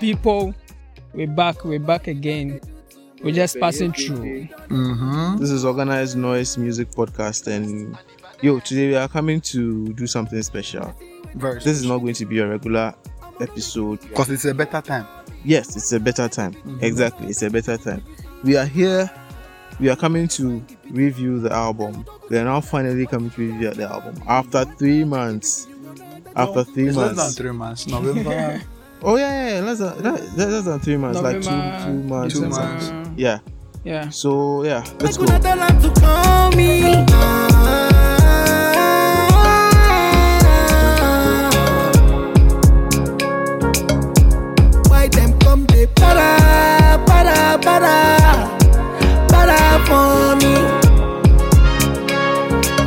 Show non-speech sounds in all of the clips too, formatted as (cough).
people? We're back, we're back again. We're just passing through. Mm-hmm. This is Organized Noise Music Podcast, and yo, today we are coming to do something special. Very This is not going to be a regular episode. because it's a better time. Yes, it's a better time. Mm-hmm. Exactly, it's a better time. We are here. We are coming to review the album. We are now finally coming to review the album after three months. After three It's less than months. three months. November. (laughs) Oh yeah, yeah, less than that, less than three months, November, like two two months, two months. months. Yeah. Yeah. So yeah, let's go.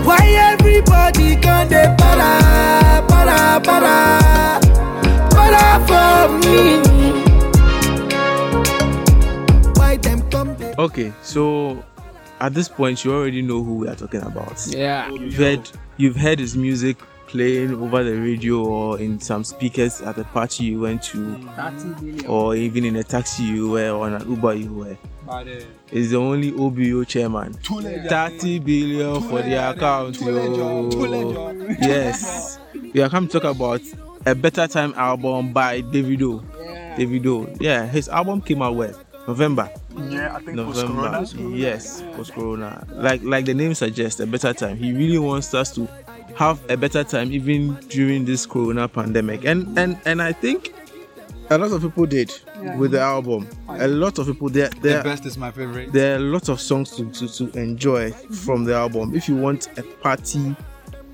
Why everybody gone they para, para, para? Okay, so at this point you already know who we are talking about. Yeah. You've heard you've heard his music playing over the radio or in some speakers at the party you went to or even in a taxi you were or on an Uber you were. Is the only OBO chairman. 30 billion for the account. yo. Yes. (laughs) We are come to talk about a better time album by Davido. Yeah. Davido. Yeah, his album came out where? November. yeah, I think November. Yes, post Corona. Like like the name suggests, a better time. He really wants us to have a better time even during this Corona pandemic. And and and I think a lot of people did with the album. A lot of people there The best is my favorite. there are a lot of songs to, to, to enjoy from the album. If you want a party,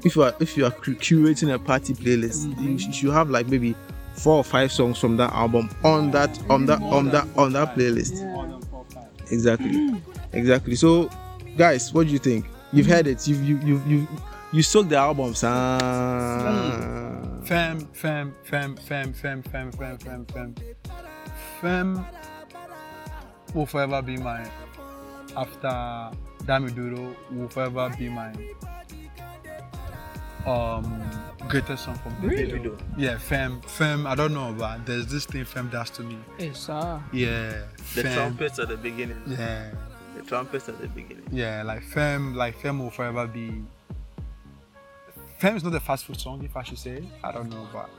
if you are if you are curating a party playlist, mm-hmm. you, sh- you should have like maybe four or five songs from that album on that on that on that on that playlist. Exactly, mm. exactly. So, guys, what do you think? You've mm. heard it. You've you you you you soaked the album, son. Fem, fem, fem, fem, fem, fem, fem, fem, fem. Fem will forever be mine. After Dami Duro will forever be mine. Um, greatest song from Davido. Yeah, Fem, Fem. I don't know, but there's this thing Fem does to me. It's uh, Yeah, The Fem. trumpets at the beginning. Yeah, The trumpets at the beginning. yeah, like Fem, like Fem will forever be. Fem is not a fast food song, if I should say. I don't know, but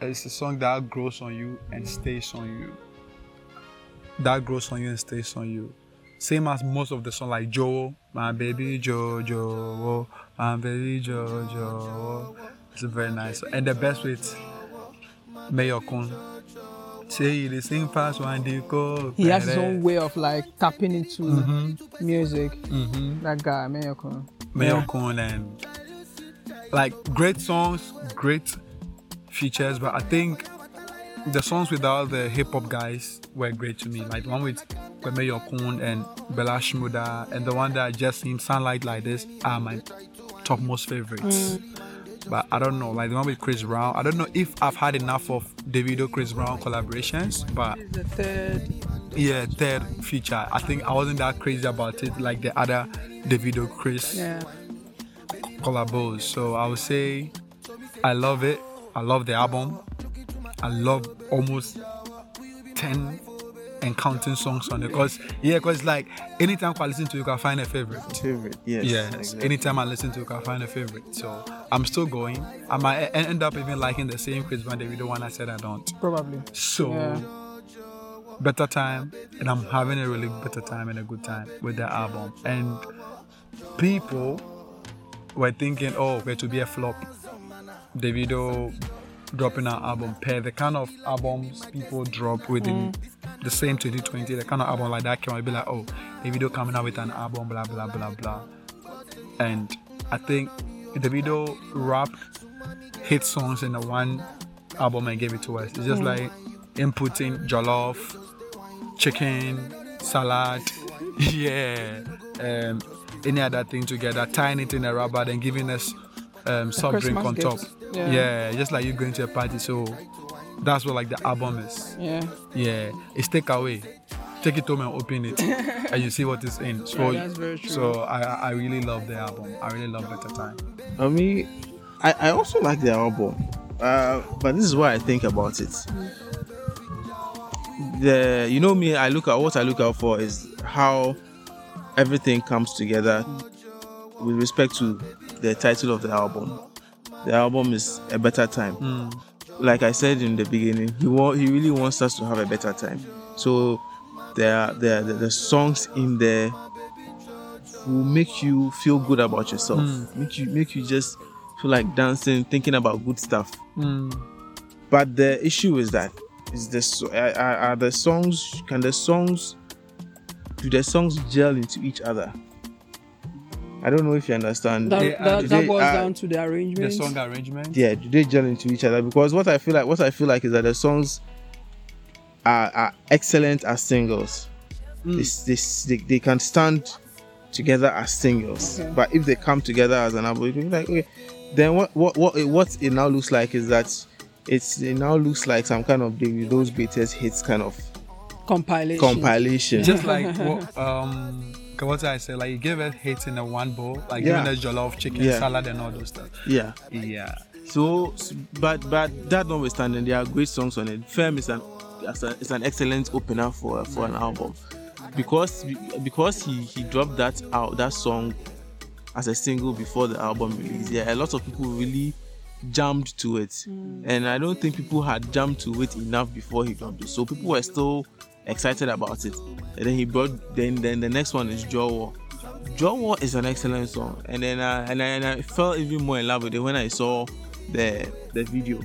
it's a song that grows on you and stays on you. That grows on you and stays on you. Same as most of the song, like Joe, my baby Jojo, my Jojo. It's very nice. And the best with Mayorkun. Say the sing fast one day go. he has his own way of like tapping into music. Mm-hmm. That guy, Mayorkun. Mayor Yeah. And like great songs, great features, but I think the songs with all the hip hop guys were great to me. Like the one with Mayor Kun and Bella Shmurda and the one that just seen Sunlight Like This are my top most favorites. Mm. But I don't know, like the one with Chris Brown. I don't know if I've had enough of Davido Chris Brown collaborations, but The third. yeah, third feature. I think I wasn't that crazy about it like the other Davido Chris Yeah. collabos. So I would say I love it. I love the album. I love almost 10 and counting songs on it. Because, yeah, because like anytime I listen to it, you can find a favorite. Favorite, yes. Yes, exactly. anytime I listen to it, I can find a favorite. So I'm still going. I might e- end up even liking the same Chris Brown Davido one I said I don't. Probably. So Yeah. better time, and I'm having a really better time and a good time with the album. And people were thinking, oh, we're to be a flop. Davido dropping an album per the kind of albums people drop within mm. The same 2020, the kind of album like that can be like, oh, Davido coming out with an album, blah blah blah blah. And I think Davido rapped hit songs in the one album and gave it to us. It's just like inputting jollof, chicken, salad, (laughs) yeah, um, any other thing together, tying it in a rubber, then giving us um, soft drink on top. Yeah. Yeah. just like you going to a party. So that's what like the album is. Yeah. Yeah, it's take away. Take it home and open it, (laughs) and you see what is in. So, Yeah, that's very true. so I, I really love the album. I really love Better Time. I mean, I, I also like the album, uh, but this is what I think about it. The you know me, I look at what I look out for is how everything comes together with respect to the title of the album. The album is a better time. Like I said in the beginning, he wa- he really wants us to have a better time. So there are there the, the songs in there will make you feel good about yourself. Hmm. Make you make you just feel like dancing, thinking about good stuff. Hmm. But the issue is that is are, are are the songs can the songs do the songs gel into each other? I don't know if you understand. That, They- that, do that boils uh, down to the arrangement. The song arrangement. yeah, do they gel into each other? Because what I feel like what I feel like is that the songs are, are excellent as singles. This this they, they can stand together as singles. Okay. But if they come together as an album, you can be like, okay, then what what what it, what it now looks like is that it's it now looks like some kind of Davido's greatest hits kind of compilation. compilation. Just like what um what I say, like you give it hits in a one bowl, like Yeah. giving us jollof, chicken, Yeah. salad, and all those stuff. yeah. Yeah. So, but but that notwithstanding, there are great songs on it. Fem is an as a, is an excellent opener for for an album because because he he dropped that out that song as a single before the album release. Yeah, a lot of people really jammed to it, mm. and I don't think people had jammed to it enough before he dropped it. So people were still excited about it. And then he brought then then the next one is Jowo. Jaw War is an excellent song, and then uh, and I, and I fell even more in love with it when I saw the the video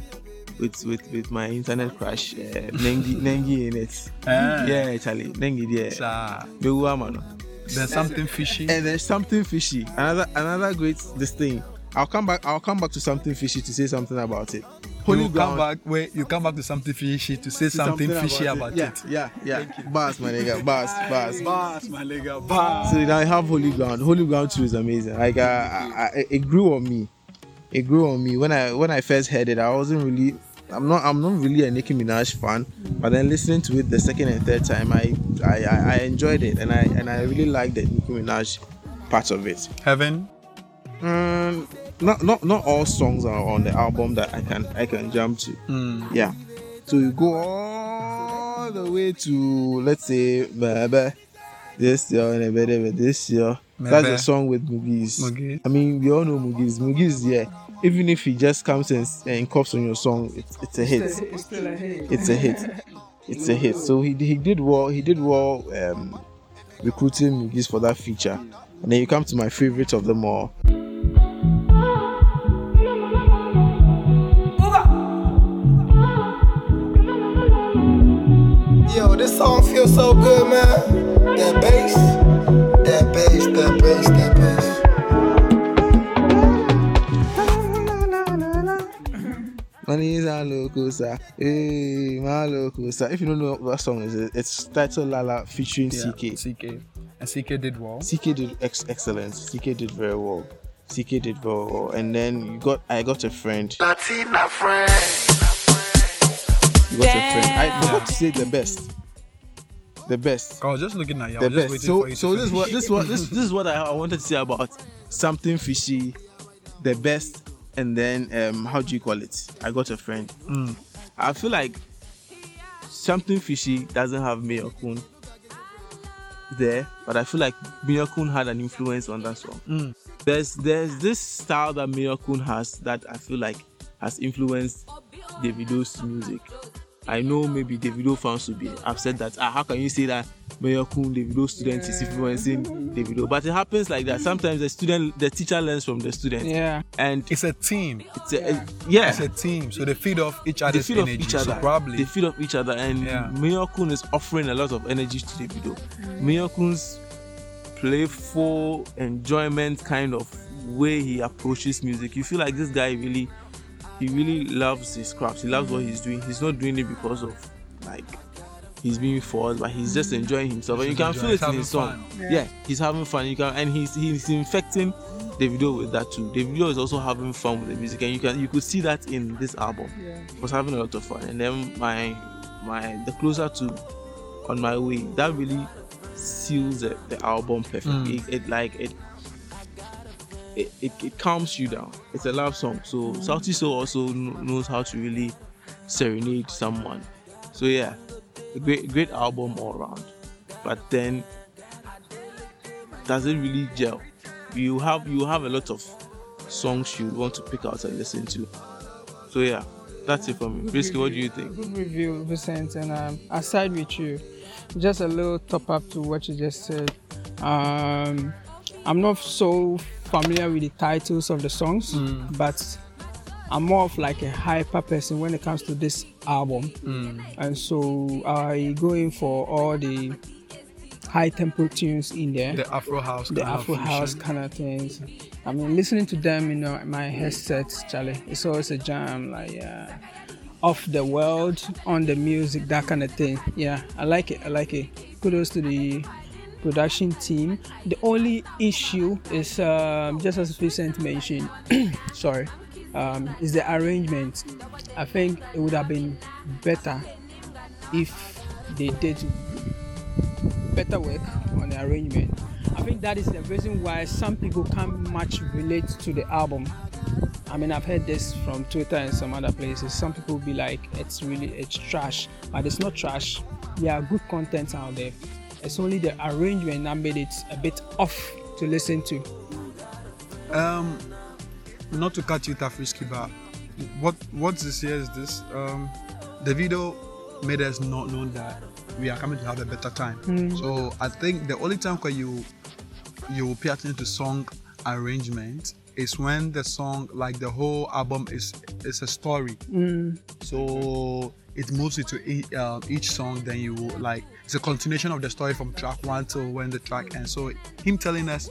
with with with my internet crash, uh, Nengi (laughs) Nengi in it. Ah. Yeah, Charlie Nengi there. So, Mewu Amano. there's something fishy. And there's something fishy. Another another great this thing. I'll come back. I'll come back to something fishy to say something about it. Holy you ground. come back wait you come back to something fishy to say something, fishy about, yeah, it. Yeah, yeah, yeah. Bars, my nigga. Bars, bars. Bars, my nigga, bars. So now I have Holy Ground. Holy Ground 2 is amazing. Like uh, I, I, it grew on me. It grew on me when I when I first heard it. I wasn't really. I'm not. I'm not really a Nicki Minaj fan. But then listening to it the second and third time, I I, I, I enjoyed it and I and I really liked the Nicki Minaj part of it. Heaven. Um, not not not all songs are on the album that I can I can jump to. Mm. Yeah. So you go all the way to let's say Baba, this year and Ebede, this year. That's Mebe. a song with Mugeez. Mugeez. I mean, we all know Mugeez. Mugeez, yeah. Even if he just comes and, and coughs on your song, it's, it's a hit. It's still a hit. It's a hit. It's a hit. So he, he did well. He did well um, recruiting Mugeez for that feature. And then you come to my favorite of them all. Yo, this song feels so good, man. That bass, that bass, that bass, that bass. Money is a locusa. Hey, my locusa. If you don't know what that song is, it's titled Lala featuring Yeah, CKay. CKay. And CKay did well. CKay did ex- excellent. CKay did very well. CKay did very well. And then you got I got a friend. Latina friend. You got a friend. I forgot to say the best. The best. I was just looking at you. I The was just best. waiting So for you to so this is what this what this this is what I, I wanted to say about something fishy, the best, and then um how do you call it? I got a friend. Mm. I feel like something fishy doesn't have Mayor Kun there, but I feel like Mayorkun had an influence on that song. Mm. There's there's this style that Mayorkun has that I feel like has influenced Davido's music. I know maybe Davido fans will be upset that ah, how can you say that Mayorkun, Davido student is influencing Davido? But it happens like that. Sometimes the student, the teacher learns from the student, Yeah. and It's a team. it's a, a- yeah, It's a team. So they feed off each other. they other's feed off each other. So probably they feed off each other, and Yeah. Mayor Kun is offering a lot of energy to Davido. Mayorkun's playful enjoyment kind of way he approaches music, you feel like this guy really, he really loves his craft. He loves what he's doing. He's not doing it because of like he's being forced, but he's just enjoying himself, and you can feel it in his song. fun. Yeah. he's having fun. You can, and he's he's infecting Davido with that too. Davido is also having fun with the music, and you can you could see that in this album Yeah. was having a lot of fun. And then my my the closer to on my way that really seals the, the album perfectly. Mm. It, it like it it, it, it calms you down. It's a love song. So Sauti Sol also kn- knows how to really serenade someone. So yeah, a great great album all around. But then does it really gel? You have you have a lot of songs you want to pick out and listen to. So yeah, that's it for me. Risky, what do you think? Good review, Vincent, and um, I side with you. Just a little top up to what you just said. Um, I'm not so familiar with the titles of the songs, mm. but I'm more of like a hyper person when it comes to this album, mm. and so I go in for all the high tempo tunes in there The Afro house. the kind of Afro house kind of things. I mean, listening to them, you know, my headsets, Charlie, it's always a jam, like yeah, off the world, on the music, that kind of thing. Yeah, I like it. I like it. Kudos to the production team. The only issue is um, just as Vincent mentioned. (clears throat) sorry, um, is the arrangement. I think it would have been better if they did better work on the arrangement. I think that is the reason why some people can't much relate to the album. I mean, I've heard this from Twitter and some other places. Some people be like, "It's really it's trash," but it's not trash. There are good content out there. It's only the arrangement that made it a bit off to listen to. Um, not to cut you off, risky, but what what's this year is this. Um, Davido made us not know that we are coming to have a better time. So I think the only time where you you will pay attention to song arrangement is when the song, like the whole album, is is a story. So it moves into each, um, each song. Then you like it's a continuation of the story from track one till when the track ends. So him telling us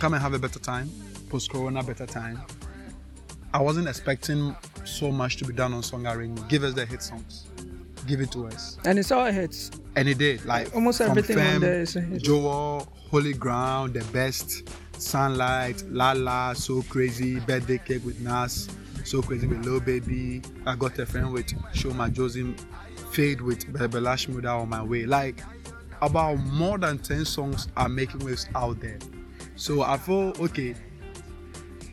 come and have a better time, post corona better time. I wasn't expecting so much to be done on song arrangement. Give us the hit songs. Give it to us. And it's all hits. And it did. Like Almost everything on there is a hit. Jowo, Holy Ground, The Best, Sunlight, La La, So Crazy, Birthday Cake with Nas, So Crazy with Lil Baby. I got a friend with Sho Madjozi, Fade with Bella Shmurda on my way. Like about more than 10 songs are making waves out there. So I thought, okay.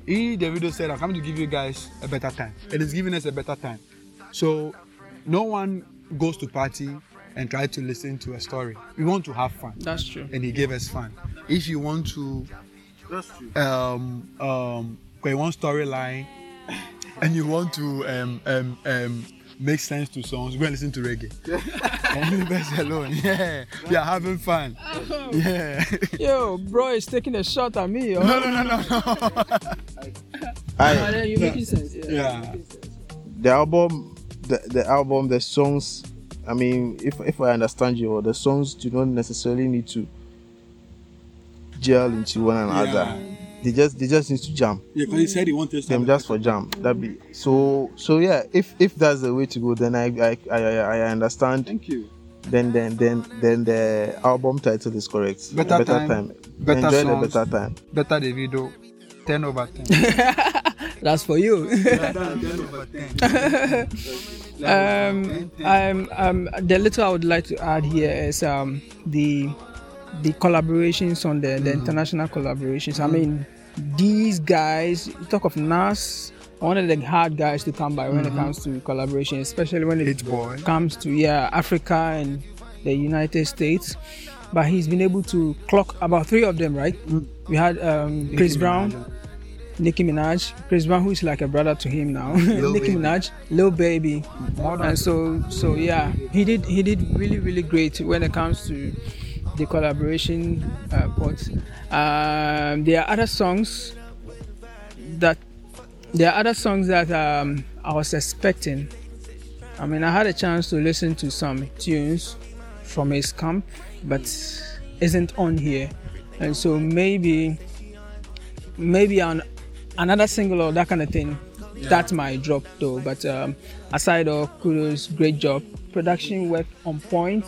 He Davido said I'm coming to give you guys a better time. And It is giving us a better time. So no one goes to party and try to listen to a story. We want to have fun. That's true. And he gave us fun. If you want to That's true. um um create one storyline and you want to um um um make sense to songs, go and listen to reggae. (laughs) and leave us alone. (laughs) Yeah. We are having fun. Oh. Yeah. (laughs) Yo, bro is taking a shot at me. Yo. no no no no no. I, you making sense. Yeah. Yeah. the album the, the album the songs i mean if if i understand you the songs do not necessarily need to gel into one another they just they just need to jam Yeah, because he said he wanted them just for jam that be so so yeah if if that's the way to go then i i i, I I understand Thank you. then then then then the album title is correct Better Time, Better enjoy Songs. the better time Better Davido. 10 over 10. (laughs) That's for you. 10 over 10. (laughs) um, um, um, the little I would like to add here is um, the the collaborations on the, the international collaborations. I mean, these guys you talk of Nas, one of the hard guys to come by when it comes to collaboration, especially when it comes to yeah Africa and the United States. But he's been able to clock about three of them, right? We had um, Chris Brown, Nicki Minaj, Chris Brown, who is like a brother to him now. (laughs) Nicki Baby. Minaj, Lil Baby, More than and so so yeah, he did he did really really great when it comes to the collaboration uh, part. Um, there are other songs that there are other songs that um, I was expecting. I mean, I had a chance to listen to some tunes from his camp, but isn't on here, and so maybe maybe on another single or that kind of thing. That might drop though, but um, aside of kudos, great job, production work on point.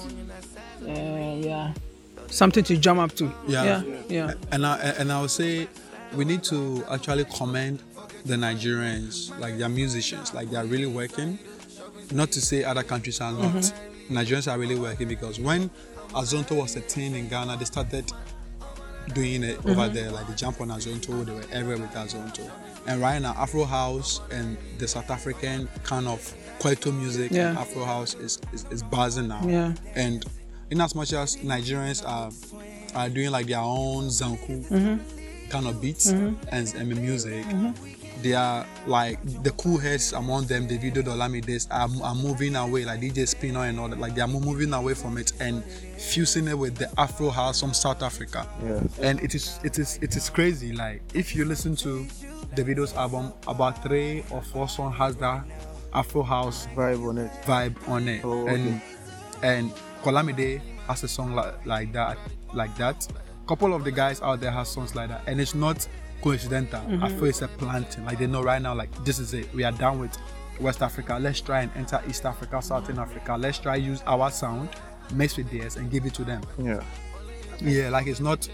Uh, yeah, something to jump up to. Yeah. yeah, yeah. And I and I would say we need to actually commend the Nigerians, like their musicians, like they are really working. Not to say other countries are not. Mm-hmm. Nigerians are really working because when Azonto was a teen in Ghana, they started doing it over mm-hmm. there. Like they jump on Azonto, they were everywhere with Azonto. And right now, Afro House and the South African kind of Kwaito music and Afro House is, is, is buzzing now. Yeah. And in as much as Nigerians are are doing like their own Zanku Mm-hmm. kind of beats and, and music, they are like the cool heads among them, the video Dolamides are, are moving away, like DJ Spinall and all that, like they are moving away from it and fusing it with the Afro house from South Africa. Yeah. And it is it is it is crazy. Like if you listen to Davido's album, about three or four songs has that Afro house Vibe on it. vibe on it. Oh, and and Olamide has a song like, like that, like that. Couple of the guys out there have songs like that, and it's not coincidental. I feel it's a planting. Like they know right now, like this is it. We are done with West Africa. Let's try and enter East Africa, Southern Africa. Let's try use our sound, mix with theirs, and give it to them. Yeah. Yeah, like it's not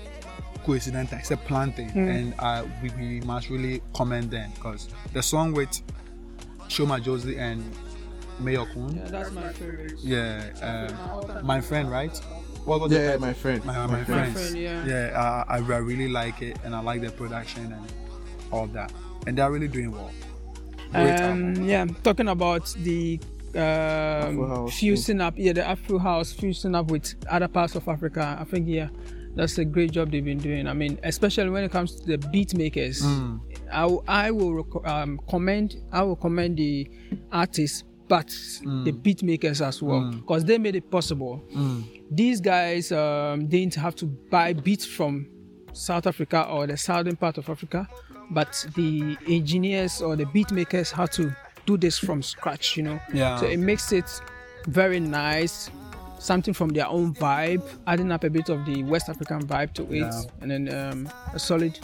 coincidental. It's a planting, Hmm. and uh, we, we must really commend them because the song with Sho Madjozi and Mayorkun. Yeah, that's my favorite. Yeah, um, my friend, right? What was Yeah, it? my friend. My, my, My friends. friend, yeah. yeah uh, I, I really like it, and I like the production and all that, and they're really doing well. Um, yeah, talking about the um, House, fusing up, yeah, the Afro house fusing up with other parts of Africa. I think yeah, that's a great job they've been doing. I mean, especially when it comes to the beat makers, I, will- I will reco- um, commend I will commend the artists, but the beat makers as well, because they made it possible. These guys um, didn't have to buy beats from South Africa or the southern part of Africa, but the engineers or the beat makers had to do this from scratch, you know. Yeah. So it makes it very nice, something from their own vibe, adding up a bit of the West African vibe to it, Yeah. and then um, a solid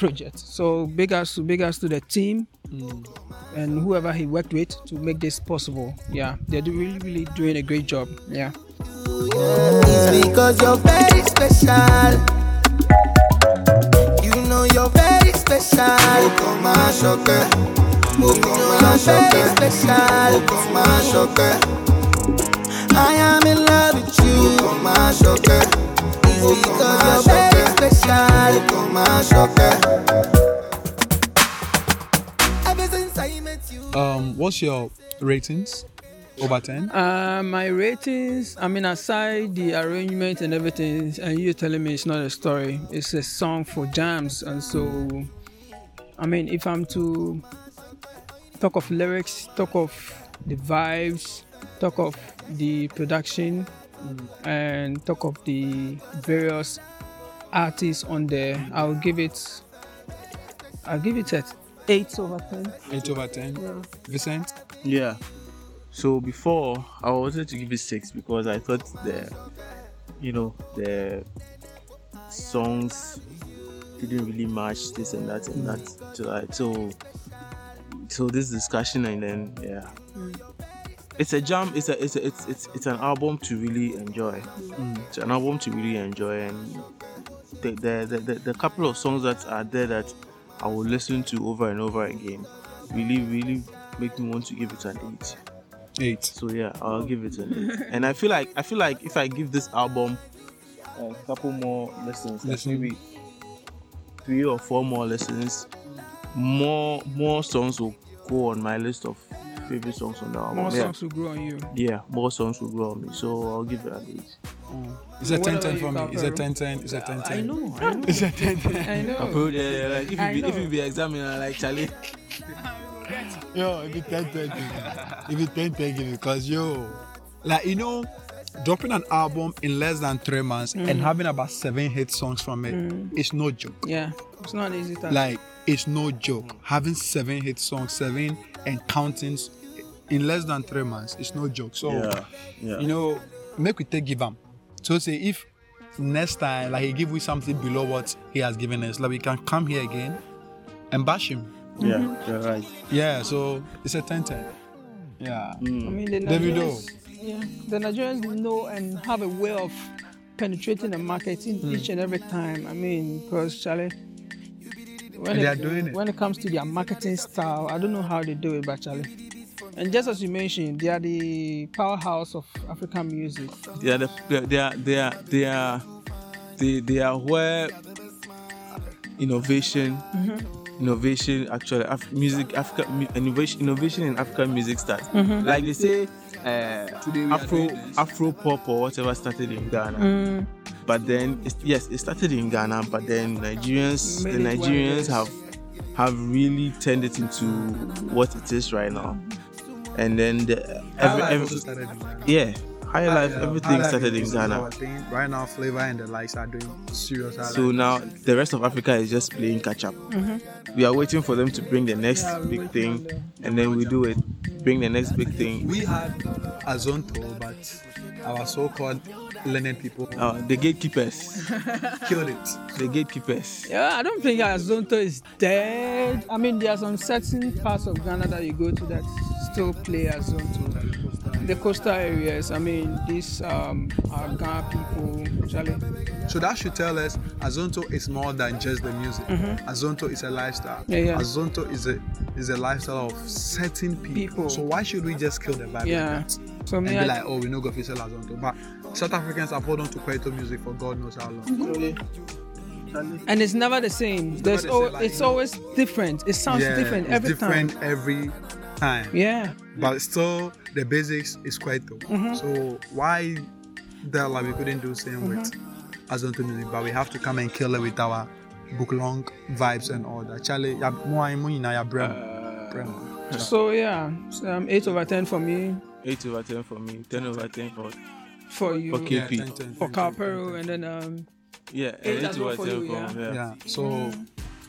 project. So big ups to big ups to the team mm. and whoever he worked with to make this possible. Yeah, they're do- really really doing a great job. Yeah. It's because you're very special. You know you're very special. Come on, choque. You know you're very special. Come on, choque. I am in love with you. Come on, choque. It's because you're very special. Come on, choque. Ever since I met you. Um, what's your ratings? Over ten? Uh, my ratings, I mean, aside the arrangement and everything, and you telling me it's not a story, it's a song for jams. And so, I mean, if I'm to talk of lyrics, talk of the vibes, talk of the production, and talk of the various artists on there, I'll give it, I'll give it at 8 over 10. Eight over ten. Yeah. Vincent? Yeah. So before I wanted to give it six because I thought the, you know, the songs didn't really match this and that and that. So I, so, so this discussion and then yeah, mm. it's a jam. It's a it's a, it's it's it's an album to really enjoy. Mm. It's an album to really enjoy and the the, the the couple of songs that are there that I will listen to over and over again really really make me want to give it an eight. Eight. So yeah, I'll give it an eight. and I feel like I feel like if I give this album um, a couple more listens, like maybe three or four more lessons, more more songs will go on my list of favorite songs on the album. More yeah. songs will grow on you. yeah, more songs will grow on me. So I'll give it an eight. It's a 10 10 for me. It's a 10 10. It's a 10 10. I know, I (laughs) know. It's a 10 10. I know. Approve, yeah, yeah, like if I you be, if know. you be examining like Charlie, (laughs) Yo, if it 10 10, if it 10 10, give. Because, yo, like, you know, dropping an album in less than three months and mm. having about seven hit songs from it, mm. it's no joke. Yeah, it's not easy task. Like, it's no joke. Having seven hit songs, seven and counting in less than three months, it's no joke. So, yeah, yeah. you know, make we take give him. So say if next time like he give we something below what he has given us, like we can come here again and bash him. yeah, you're right. Yeah, so it's a 10 10. Yeah. I mean, the Davido. Nigerians, yeah, the Nigerians know and have a way of penetrating the market in Hmm. each and every time. I mean, because Charlie, when And it, are doing it. when it comes to their marketing style, I don't know how they do it, but Charlie. And just as you mentioned, they are the powerhouse of African music. they are the, they are they are they are they, they are where innovation, innovation. Actually, Af- music, Africa, innovation, innovation in African music starts. Like they say, uh, Today we are Afro, doing this. Afro pop or whatever started in Ghana. Mm. But then, it's, yes, it started in Ghana. But then Nigerians, the it what it Nigerians have have really turned it into what it is right now. And then the, every, Highlife every, also started in Ghana. yeah, high life, Yeah, everything Highlife started in Ghana. Right now, Flavour and the likes are doing serious. So Highlife. now the rest of Africa is just playing catch up. Mm-hmm. We are waiting for them to bring the next Yeah, big thing, them. and then we do it. Bring the next big thing. we had Azonto, but our so-called learned people Uh, the gatekeepers, (laughs) killed it. the gatekeepers. Yeah, I don't think Azonto is dead. I mean, there are some certain parts of Ghana that you go to that still play Azonto. The coastal areas, I mean, these um, are Ghana people, Charlie. So that should tell us Azonto is more than just the music. Azonto is a lifestyle. Mm-hmm. Yeah, yeah. Azonto is a is a lifestyle of certain people. People. So why should we just kill the vibe? Yeah. Like? So And me, be I, like, oh, we know go sell Azonto. But South Africans have hold on to Kwaito music for God knows how long. and it's never the same. There's the al- same, like, it's you know. always different. It sounds yeah, different it's every different time. every time. Yeah. But still, the basics is Kwaito. Mm-hmm. So why the like we couldn't do same with Mm-hmm. Azonto music, but we have to come and kill it with our book long vibes and all that. Charlie, ya mo ai mo nyinaa brem. Brem. So yeah, so, um, eight over ten for me, Eight over ten for me, ten over ten for for you, For KP. Yeah, 10, 10, for 10, 10, Carpero, and then um, yeah, Eight eight as well for you, yeah. yeah. Yeah. So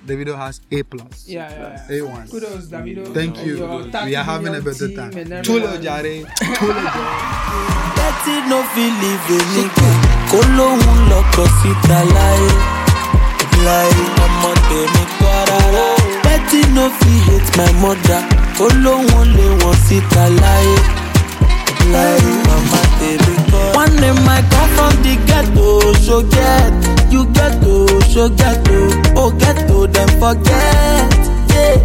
Davido has A plus. yeah, yeah. yeah. A one. Kudos, Davido. Thank you. your We are having a better time. and Tulo everyone. jare. Tulo jare. Betty no feel leave a nigga kó lóhun lọkọ síta láyé láyé ọmọ tèmi kọ́ rárá. Betty no fit hate my mother kó lóhun lé wọn síta láyé láyé ọmọ tèmi kọ́. One name I come from the ghetto so get you ghetto so ghetto oh ghetto dem forget. Yeah.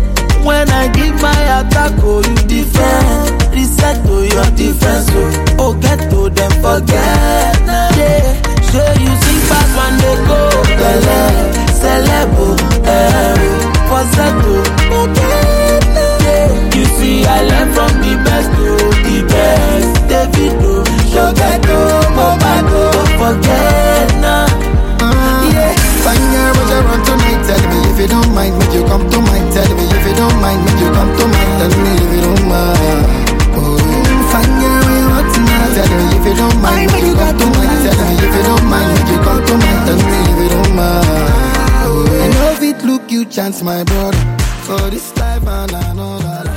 When I give my attack, oh, you defend. Reset to your defense, oh, oh, get to them forget. Yeah, sure you sing fast when they go. Bele, celebo, eh, falsetto. Yeah, you see, I learn from the best, oh, the best. Davido, Shogato, Mobago, don't forget, nah. Yeah, fine girl, but you tonight. Tell me if you don't mind, make you come to mind. Tell me if you don't mind, make you come to mind. Tell me if you don't mind. Oh, fine girl, when you run tonight. Tell me if you don't mind, make you come to mind. Tell me if you don't mind, make you come to mind. Tell me if you don't mind. Oh, I know it look you chance, my brother. For this life and another life.